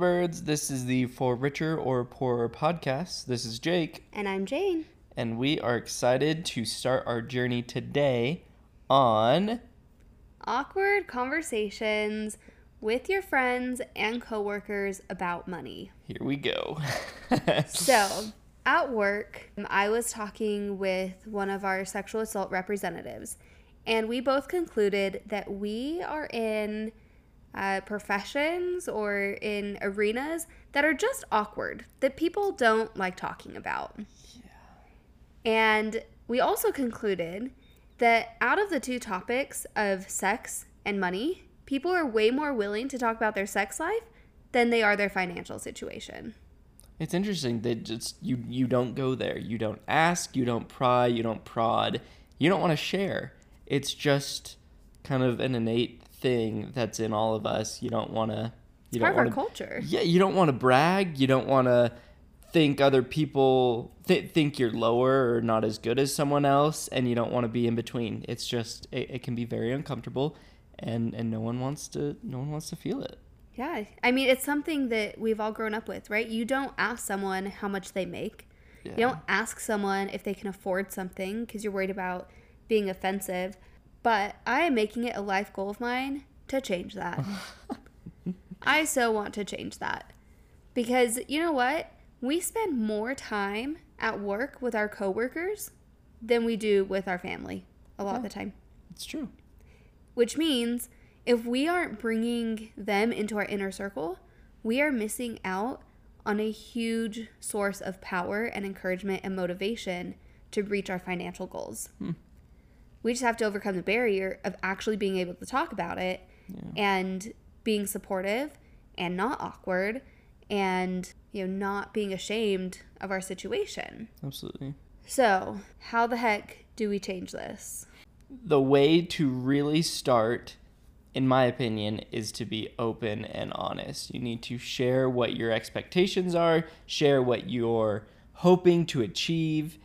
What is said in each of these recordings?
lovebirds? This is the For Richer or Poorer podcast. This is Jake, And I'm Jane. and we are excited to start our journey today on. Awkward conversations with your friends and coworkers about money. Here we go. So, at work, I was talking with one of our sexual assault representatives, and we both concluded that we are in uh, professions or in arenas that are just awkward, that people don't like talking about. Yeah. And we also concluded that out of the two topics of sex and money, people are way more willing to talk about their sex life than they are their financial situation. It's interesting that just you you don't go there. You don't ask, you don't pry, you don't prod. You don't want to share. It's just kind of an innate thing that's in all of us. You don't want to you Part don't of our want to culture. Yeah, you don't want to brag. You don't want to think other people th- think you're lower or not as good as someone else and you don't want to be in between. It's just it, it can be very uncomfortable and and no one wants to no one wants to feel it. Yeah. I mean, it's something that we've all grown up with, right? You don't ask someone how much they make. Yeah. You don't ask someone if they can afford something because you're worried about being offensive. But I am making it a life goal of mine to change that. I so want to change that. Because you know what? We spend more time at work with our coworkers than we do with our family a lot of oh, the time. It's true. Which means if we aren't bringing them into our inner circle, we are missing out on a huge source of power and encouragement and motivation to reach our financial goals. Hmm. We just have to overcome the barrier of actually being able to talk about it and being supportive and not awkward and you know not being ashamed of our situation. Absolutely. So, how the heck do we change this? the way to really start in my opinion is to be open and honest you need to share what your expectations are share what you're hoping to achieve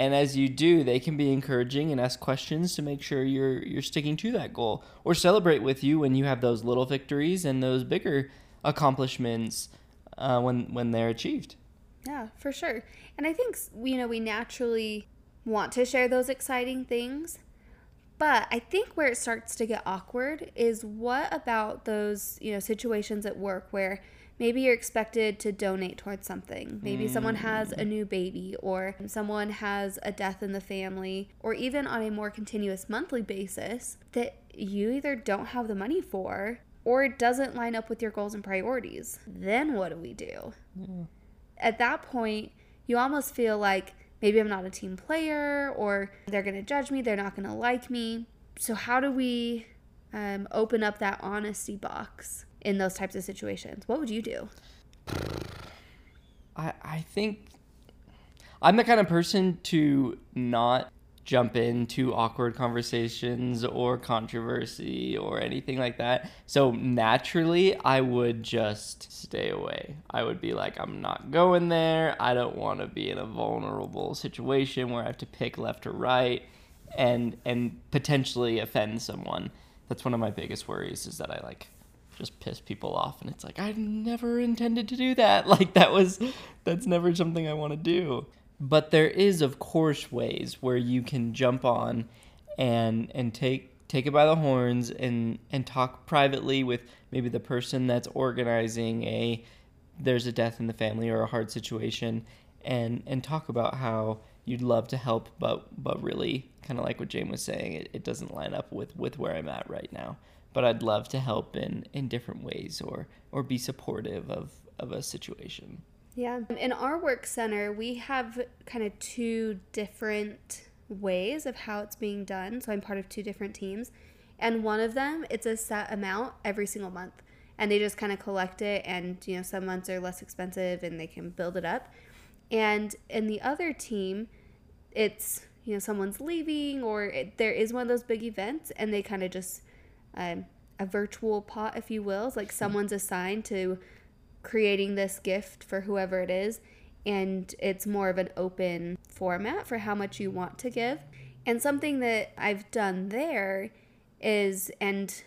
and as you do they can be encouraging and ask questions to make sure you're you're sticking to that goal or celebrate with you when you have those little victories and those bigger accomplishments uh, when when they're achieved Yeah, for sure. And I think, you know, we naturally want to share those exciting things. But I think where it starts to get awkward is what about those, you know, situations at work where maybe you're expected to donate towards something. Maybe someone has a new baby or someone has a death in the family or even on a more continuous monthly basis that you either don't have the money for or it doesn't line up with your goals and priorities. Then what do we do? at that point, you almost feel like maybe I'm not a team player or they're going to judge me, they're not going to like me. So, how do we um, open up that honesty box in those types of situations? What would you do? I, I think I'm the kind of person to not jump into awkward conversations or controversy or anything like that. So naturally, I would just stay away. I would be like, I'm not going there. I don't want to be in a vulnerable situation where I have to pick left or right and and potentially offend someone. That's one of my biggest worries is that I like just piss people off and it's like I've never intended to do that. Like that was that's never something I want to do. But there is of course ways where you can jump on and and take take it by the horns and and talk privately with maybe the person that's organizing a there's a death in the family or a hard situation and and talk about how you'd love to help but but really kind of like what Jane was saying it, it doesn't line up with with where I'm at right now but I'd love to help in in different ways or or be supportive of of a situation Yeah. In our work center, we have kind of two different ways of how it's being done. So I'm part of two different teams. And one of them, it's a set amount every single month. And they just kind of collect it. And, you know, some months are less expensive and they can build it up. And in the other team, it's, you know, someone's leaving or it, there is one of those big events and they kind of just, um, a virtual pot, if you will. It's like someone's assigned to creating this gift for whoever it is and it's more of an open format for how much you want to give and something that i've done there is and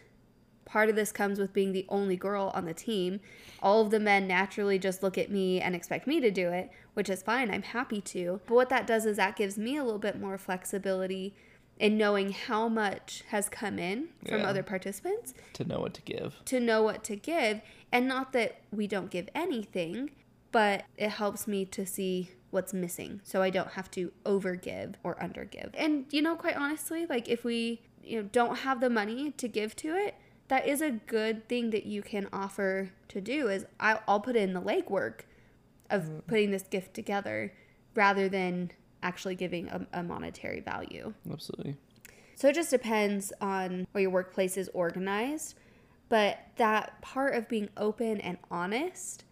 part of this comes with being the only girl on the team. All of the men naturally just look at me and expect me to do it, which is fine. I'm happy to. But what that does is that gives me a little bit more flexibility in knowing how much has come in from Yeah. other participants To know what to give. to know what to give. And not that we don't give anything, but it helps me to see what's missing so I don't have to overgive or undergive. And, you know, quite honestly, like if we you know don't have the money to give to it, that is a good thing that you can offer to do is I, I'll put in the legwork of mm. putting this gift together rather than actually giving a, a monetary value. Absolutely. So it just depends on where your workplace is organized. But that part of being open and honest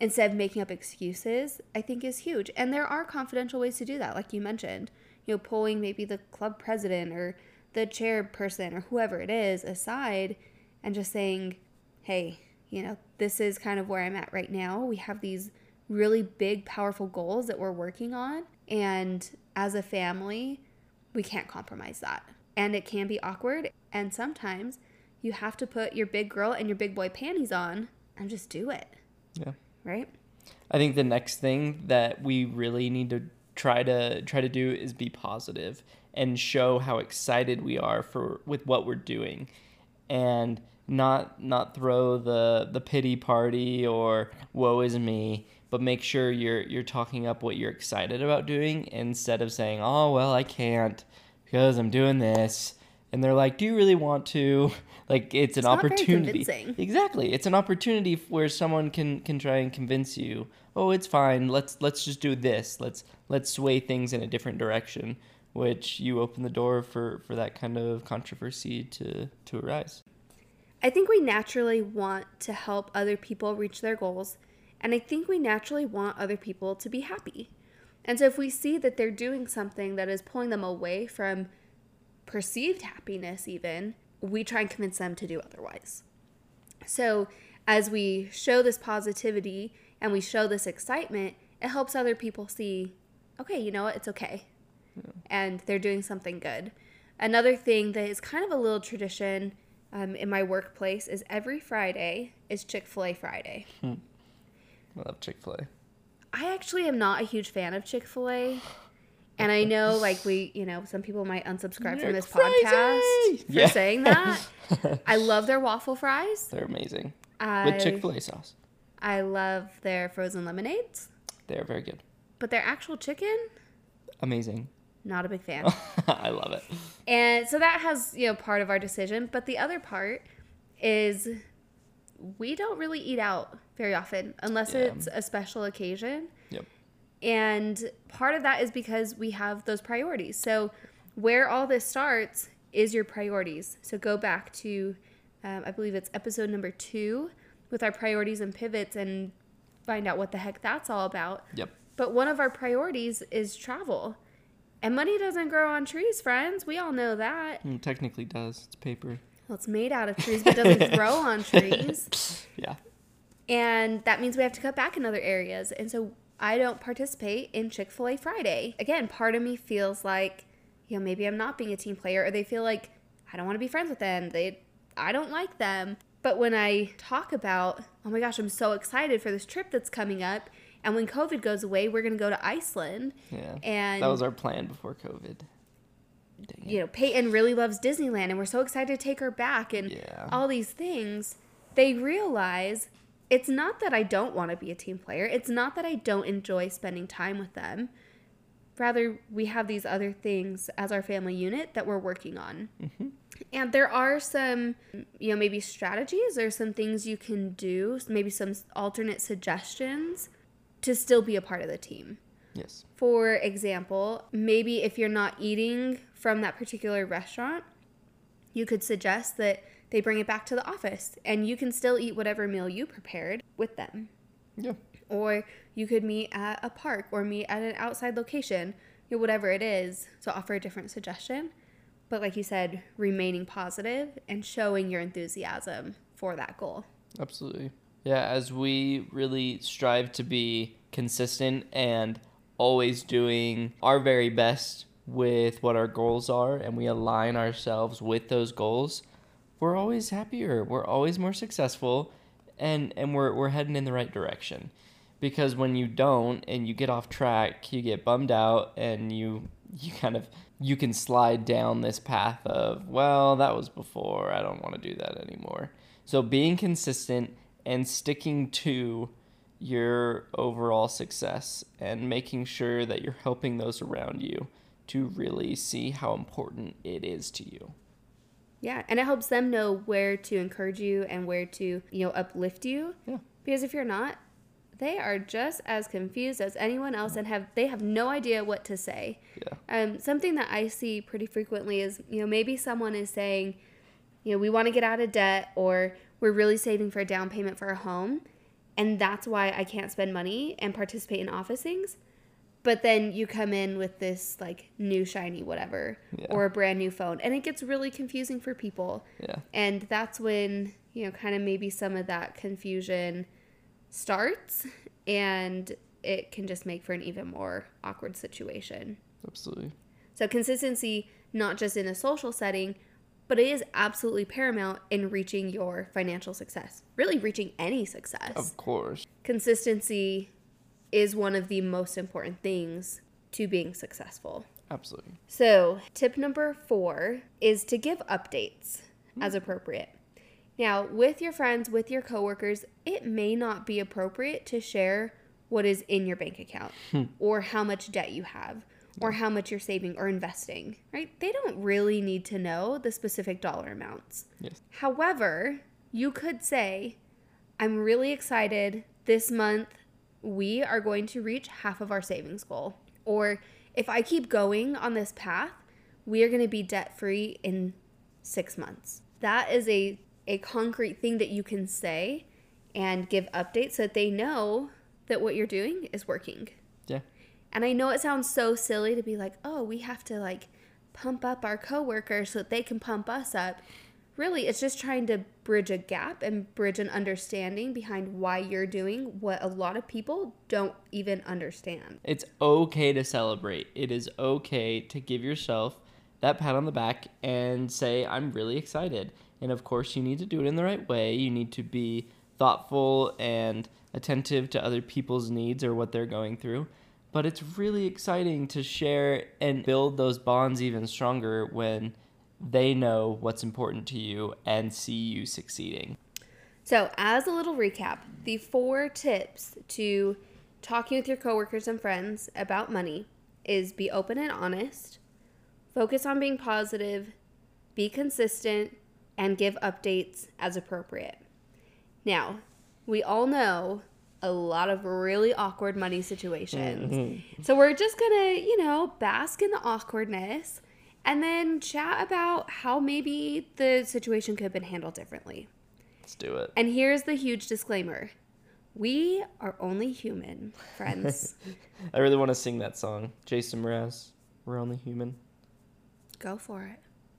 instead of making up excuses, I think is huge. And there are confidential ways to do that, like you mentioned. You know, pulling maybe the club president or the chairperson or whoever it is aside and just saying, hey, you know, this is kind of where I'm at right now. We have these really big, powerful goals that we're working on. And as a family, we can't compromise that. And it can be awkward. And sometimes you have to put your big girl and your big boy panties on and just do it, Yeah. right? I think the next thing that we really need to try to try to do is be positive and show how excited we are for with what we're doing and not not throw the the pity party or woe is me but make sure you're you're talking up what you're excited about doing instead of saying oh well I can't because I'm doing this and they're like do you really want to like it's an It's very opportunity convincing. Exactly. It's an opportunity where someone can can try and convince you, "Oh, it's fine. Let's let's just do this. Let's let's sway things in a different direction." Which you open the door for for that kind of controversy to to arise. I think we naturally want to help other people reach their goals, and I think we naturally want other people to be happy. And so if we see that they're doing something that is pulling them away from perceived happiness, even, we try and convince them to do otherwise. So as we show this positivity and we show this excitement, it helps other people see, okay, you know what, it's okay. And they're doing something good. Another thing that is kind of a little tradition um, in my workplace is every Friday is Chick fil A Friday. I love Chick Fil A. I actually am not a huge fan of Chick fil A. And I know, like, we, you know, some people might unsubscribe from You're this crazy! podcast for Yeah. saying that. I love their waffle fries. They're amazing I, with Chick Fil A sauce. I love their frozen lemonades. They're very good. But their actual chicken, Amazing. not a big fan. I love it. And so that has, you know, part of our decision. But the other part is we don't really eat out very often unless Yeah. it's a special occasion. Yep. And part of that is because we have those priorities. So where all this starts is your priorities. So go back to, um, I believe it's episode number two with our priorities and pivots and find out what the heck that's all about. Yep. But one of our priorities is travel. And money doesn't grow on trees, friends. We all know that. Mm, technically does. It's paper. Well, it's made out of trees, but doesn't grow on trees. Yeah. And that means we have to cut back in other areas. And so I don't participate in Chick fil A Friday. Again, part of me feels like, you know, maybe I'm not being a team player, or they feel like I don't want to be friends with them. They, I don't like them. But when I talk about, oh my gosh, I'm so excited for this trip that's coming up, and when COVID goes away, we're going to go to Iceland. Yeah. And that was our plan before COVID. You know, Peyton really loves Disneyland and we're so excited to take her back and Yeah. all these things, they realize it's not that I don't want to be a team player. It's not that I don't enjoy spending time with them. Rather, we have these other things as our family unit that we're working on. Mm-hmm. And there are some, you know, maybe strategies or some things you can do, maybe some alternate suggestions to still be a part of the team. Yes. For example, maybe if you're not eating from that particular restaurant, you could suggest that they bring it back to the office and you can still eat whatever meal you prepared with them. Yeah. Or you could meet at a park or meet at an outside location, you know, whatever it is, to offer a different suggestion. But like you said, remaining positive and showing your enthusiasm for that goal. Absolutely. Yeah, as we really strive to be consistent and always doing our very best with what our goals are and we align ourselves with those goals, we're always happier. We're always more successful and and we're we're heading in the right direction. Because when you don't and you get off track, you get bummed out and you you kind of you can slide down this path of, well, that was before. I don't want to do that anymore. So being consistent and sticking to your overall success and making sure that you're helping those around you to really see how important it is to you. Yeah, and it helps them know where to encourage you and where to, you know, uplift you. Yeah. Because if you're not, they are just as confused as anyone else and have they have no idea what to say. Yeah. Um, something that I see pretty frequently is, you know, maybe someone is saying, you know, we want to get out of debt or we're really saving for a down payment for a home and that's why I can't spend money and participate in office things. But then you come in with this like new shiny whatever Yeah. or a brand new phone and it gets really confusing for people. Yeah. And that's when, you know, kind of maybe some of that confusion starts and it can just make for an even more awkward situation. Absolutely. So, consistency, not just in a social setting, but it is absolutely paramount in reaching your financial success, really reaching any success. Of course. Consistency is one of the most important things to being successful. Absolutely. So, tip number four is to give updates hmm. as appropriate. Now, with your friends, with your coworkers, it may not be appropriate to share what is in your bank account hmm. or how much debt you have or how much you're saving or investing, right? They don't really need to know the specific dollar amounts. Yes. However, you could say, I'm really excited this month we are going to reach half of our savings goal. Or if I keep going on this path, we are going to be debt free in six months. That is a, a concrete thing that you can say and give updates so that they know that what you're doing is working. Yeah. And I know it sounds so silly to be like, oh, we have to like pump up our coworkers so that they can pump us up. Really, it's just trying to bridge a gap and bridge an understanding behind why you're doing what a lot of people don't even understand. It's okay to celebrate. It is okay to give yourself that pat on the back and say, I'm really excited. And of course, you need to do it in the right way. You need to be thoughtful and attentive to other people's needs or what they're going through. But it's really exciting to share and build those bonds even stronger when they know what's important to you and see you succeeding. So, as a little recap, the four tips to talking with your coworkers and friends about money is be open and honest, focus on being positive, be consistent, and give updates as appropriate. Now, we all know a lot of really awkward money situations. Mm-hmm. So, we're just gonna, you know, bask in the awkwardness and then chat about how maybe the situation could have been handled differently. Let's do it. And here's the huge disclaimer we are only human, friends. I really want to sing that song. Jason Mraz, We're Only Human. Go for it.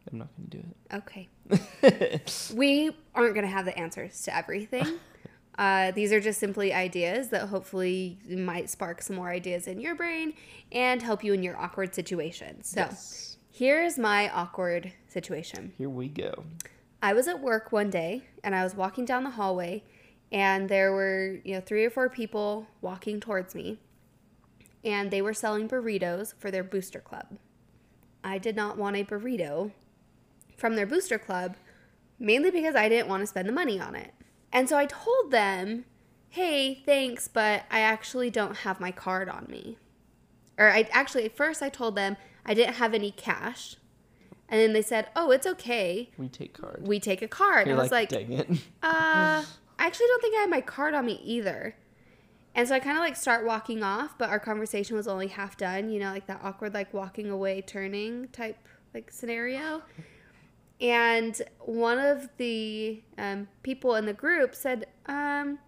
I'm not going to do it. Okay. We aren't going to have the answers to everything. Uh, these are just simply ideas that hopefully might spark some more ideas in your brain and help you in your awkward situation. So, yes. Here's my awkward situation. Here we go. I was at work one day and I was walking down the hallway and there were, you know, three or four people walking towards me and they were selling burritos for their booster club. I did not want a burrito from their booster club mainly because I didn't want to spend the money on it. And so I told them, "Hey, thanks, but I actually don't have my card on me." Or I actually at first I told them I didn't have any cash. And then they said, "Oh, it's okay We take card. we take a card. You're and I was like, dang it. uh, I actually don't think I have my card on me either. And so I kind of like start walking off, but our conversation was only half done, you know, like that awkward, like walking away, turning type like scenario. And one of the um, people in the group said, um,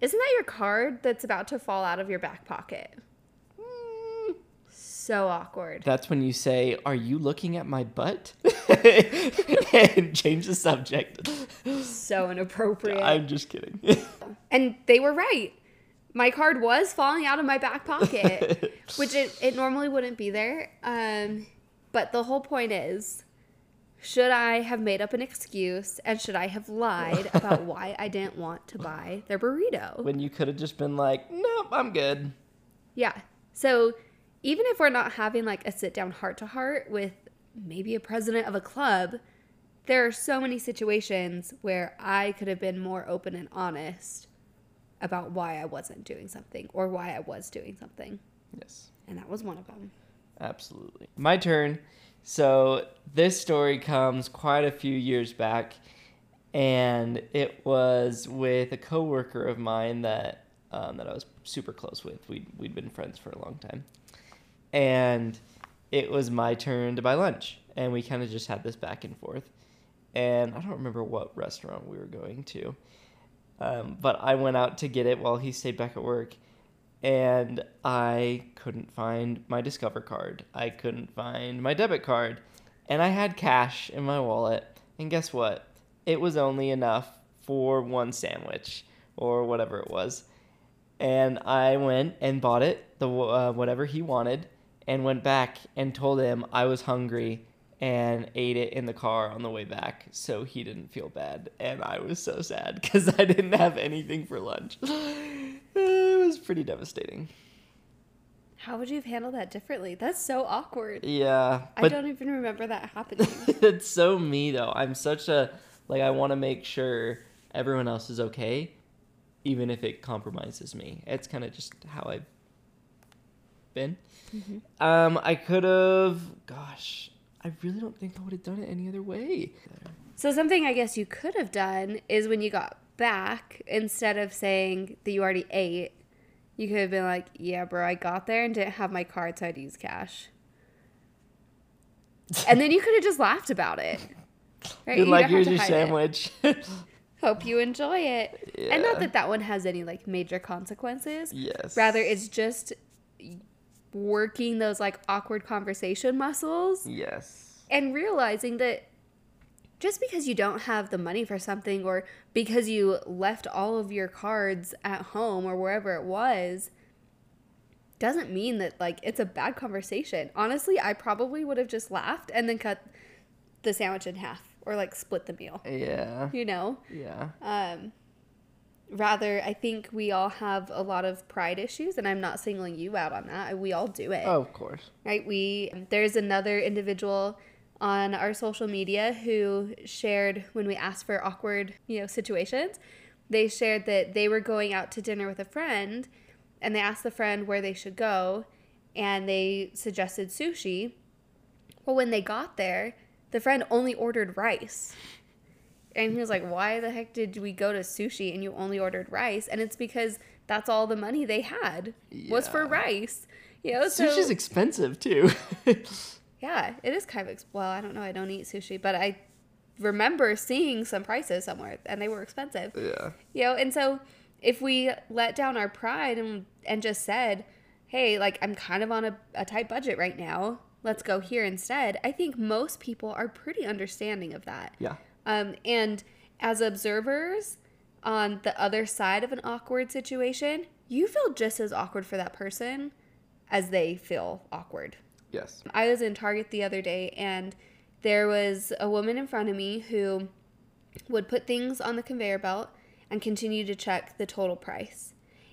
Isn't that your card that's about to fall out of your back pocket? So awkward. That's when you say, Are you looking at my butt? and change the subject. So inappropriate. I'm just kidding. And they were right. My card was falling out of my back pocket, which it, it normally wouldn't be there. Um, but the whole point is should I have made up an excuse and should I have lied about why I didn't want to buy their burrito? When you could have just been like, nope, I'm good. Yeah. So even if we're not having like a sit down heart to heart with maybe a president of a club, there are so many situations where I could have been more open and honest about why I wasn't doing something or why I was doing something. Yes. And that was one of them. Absolutely. My turn. So this story comes quite a few years back, and it was with a coworker of mine that um, that I was super close with. We we'd been friends for a long time, and it was my turn to buy lunch, and we kind of just had this back and forth. And I don't remember what restaurant we were going to, um, but I went out to get it while he stayed back at work and I couldn't find my Discover card. I couldn't find my debit card. And I had cash in my wallet. And guess what? It was only enough for one sandwich or whatever it was. And I went and bought it, the uh, whatever he wanted, and went back and told him I was hungry and ate it in the car on the way back so he didn't feel bad. And I was so sad because I didn't have anything for lunch. it was pretty devastating. How would you have handled that differently? That's so awkward. Yeah. I don't even remember that happening. it's so me though. I'm such a like I want to make sure everyone else is okay even if it compromises me. It's kind of just how I've been. Mm-hmm. Um I could have gosh, I really don't think I would have done it any other way. So something I guess you could have done is when you got back, instead of saying that you already ate, you could have been like, "Yeah, bro, I got there and didn't have my card, so I'd use cash." and then you could have just laughed about it. Right? Been You like here's your sandwich. Hope you enjoy it. And not that that one has any like major consequences. yes. Rather, it's just working those like awkward conversation muscles Yes. and realizing that just because you don't have the money for something or because you left all of your cards at home or wherever it was doesn't mean that like it's a bad conversation. Honestly, I probably would have just laughed and then cut the sandwich in half or like split the meal, Yeah. you know? Yeah. Um rather I think we all have a lot of pride issues and I'm not singling you out on that. We all do it Oh, of course. right we there's another individual on our social media who shared when we asked for awkward you know situations they shared that they were going out to dinner with a friend and they asked the friend where they should go and they suggested sushi well when they got there the friend only ordered rice and he was like why the heck did we go to sushi and you only ordered rice and it's because that's all the money they had was for Yeah. rice you know so Sushi's expensive too. yeah, it is kind of ex- well. I don't know. I don't eat sushi, but I remember seeing some prices somewhere, and they were expensive. yeah. You know, and so if we let down our pride and and just said, "Hey, like I'm kind of on a, a tight budget right now. Let's go here instead." I think most people are pretty understanding of that. Yeah. Um, and as observers on the other side of an awkward situation, you feel just as awkward for that person as they feel awkward. Yes. I was in Target the other day and there was a woman in front of me who would put things on the conveyor belt and continue to check the total price.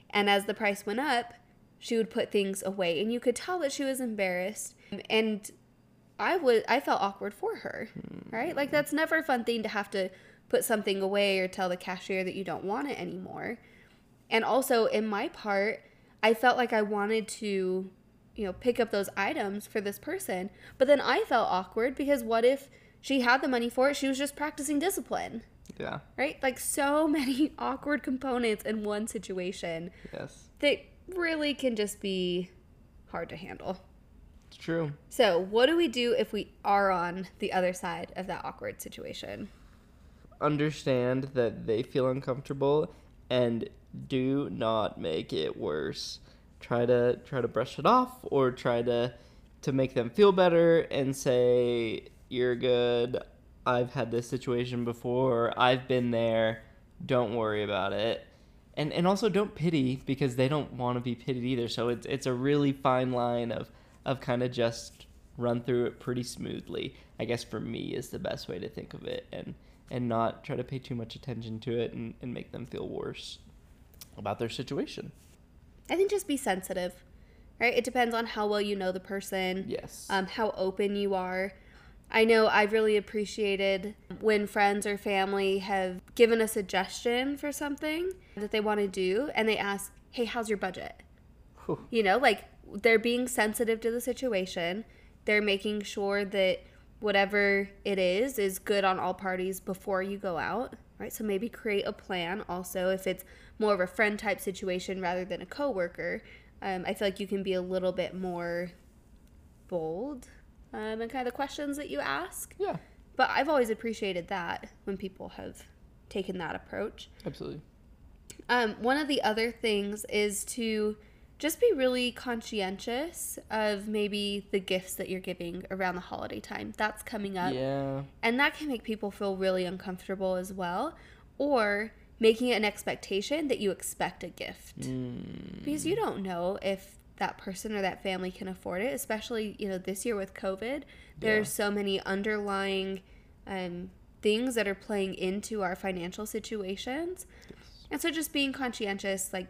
And as the price went up, she would put things away and you could tell that she was embarrassed and I would I felt awkward for her. Right? Like hmm. that's never a fun thing to have to put something away or tell the cashier that you don't want it anymore. And also in my part, I felt like I wanted to you know, pick up those items for this person. But then I felt awkward because what if she had the money for it? She was just practicing discipline, Yeah. right? Like so many awkward components in one situation Yes. that really can just be hard to handle. It's true. So, what do we do if we are on the other side of that awkward situation? Understand that they feel uncomfortable and do not make it worse. Try to try to brush it off or try to to make them feel better and say you're good. I've had this situation before. I've been there. Don't worry about it. And and also don't pity because they don't want to be pitied either. So it's it's a really fine line of of kind of just run through it pretty smoothly. I guess for me is the best way to think of it and and not try to pay too much attention to it and, and make them feel worse about their situation. I think just be sensitive, right? It depends on how well you know the person, Yes. um, how open you are. I know I've really appreciated when friends or family have given a suggestion for something that they want to do and they ask, hey, how's your budget? Whew. You know, like they're being sensitive to the situation. They're making sure that whatever it is is good on all parties before you go out, right? So maybe create a plan also if it's more of a friend type situation rather than a coworker. Um, I feel like you can be a little bit more bold um, in kind of the questions that you ask. yeah, But I've always appreciated that when people have taken that approach. absolutely. Um, one of the other things is to just be really conscientious of maybe the gifts that you're giving around the holiday time. That's coming up. Yeah. And that can make people feel really uncomfortable as well. Or making it an expectation that you expect a gift. Mm, Because you don't know if that person or that family can afford it, especially, you know, this year with COVID. There's so many underlying um, things that are playing into our financial situations. And so just being conscientious, like,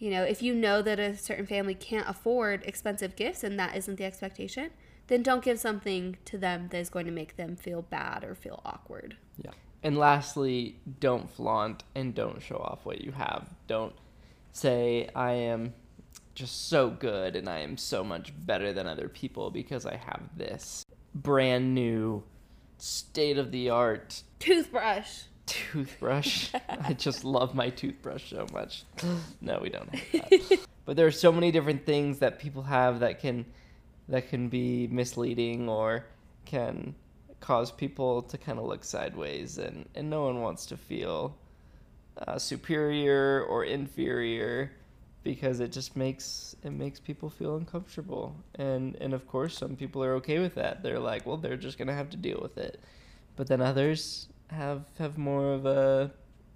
you know, if you know that a certain family can't afford expensive gifts and that isn't the expectation, then don't give something to them that is going to make them feel bad or feel awkward. Yeah. And lastly, don't flaunt and don't show off what you have. Don't say, I am just so good and I am so much better than other people because I have this brand new, state of the art Toothbrush. Toothbrush. I just love my toothbrush so much. No, we don't have that. but there are so many different things that people have that can that can be misleading or can cause people to kind of look sideways and and no one wants to feel uh, superior or inferior because it just makes it makes people feel uncomfortable and and of course some people are okay with that they're like well they're just gonna have to deal with it but then others have have more of a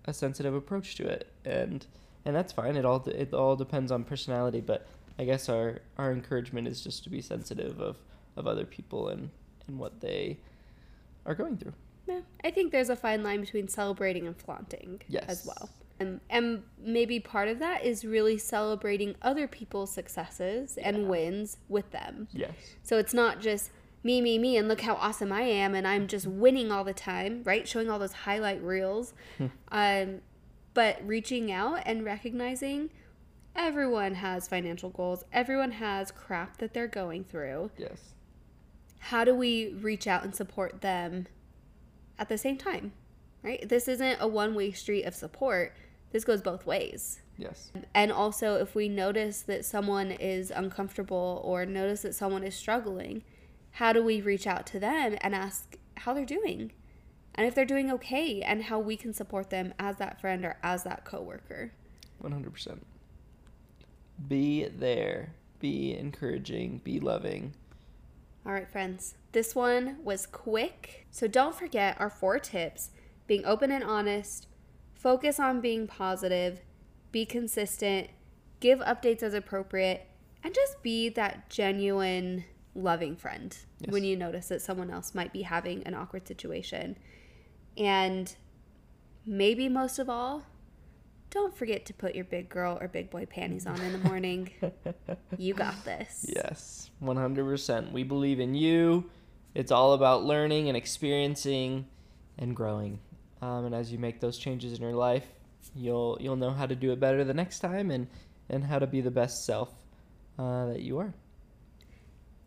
a sensitive approach to it and and that's fine it all it all depends on personality but i guess our our encouragement is just to be sensitive of of other people and and what they are going through Yeah, I think there's a fine line between celebrating and flaunting Yes. as well. And, and maybe part of that is really celebrating other people's successes and wins with them. yes So it's not just me, me, me, and look how awesome I am, and I'm just winning all the time, right? Showing all those highlight reels. um, but reaching out and recognizing everyone has financial goals, everyone has crap that they're going through. yes How do we reach out and support them at the same time? Right? This isn't a one way street of support, this goes both ways. yes And also, if we notice that someone is uncomfortable or notice that someone is struggling, how do we reach out to them and ask how they're doing? And if they're doing okay, and how we can support them as that friend or as that coworker. 100% be there. Be encouraging. Be loving. All right, friends. This one was quick. So don't forget our four tips. Being open and honest, focus on being positive, be consistent, give updates as appropriate, and just be that genuine, loving friend Yes. when you notice that someone else might be having an awkward situation. And maybe most of all, don't forget to put your big girl or big boy panties on in the morning. you got this. Yes, 100%. We believe in you. It's all about learning and experiencing and growing. Um, and as you make those changes in your life, you'll you'll know how to do it better the next time and and how to be the best self uh, that you are.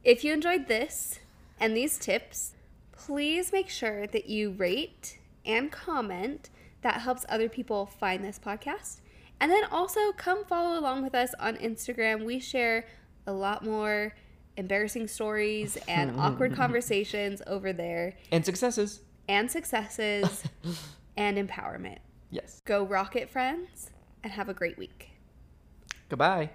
If you enjoyed this and these tips, please make sure that you rate and comment. That helps other people find this podcast. And then also come follow along with us on Instagram. We share a lot more embarrassing stories and awkward conversations over there, And successes. and successes and empowerment. Yes. Go rocket, friends, and have a great week. Goodbye.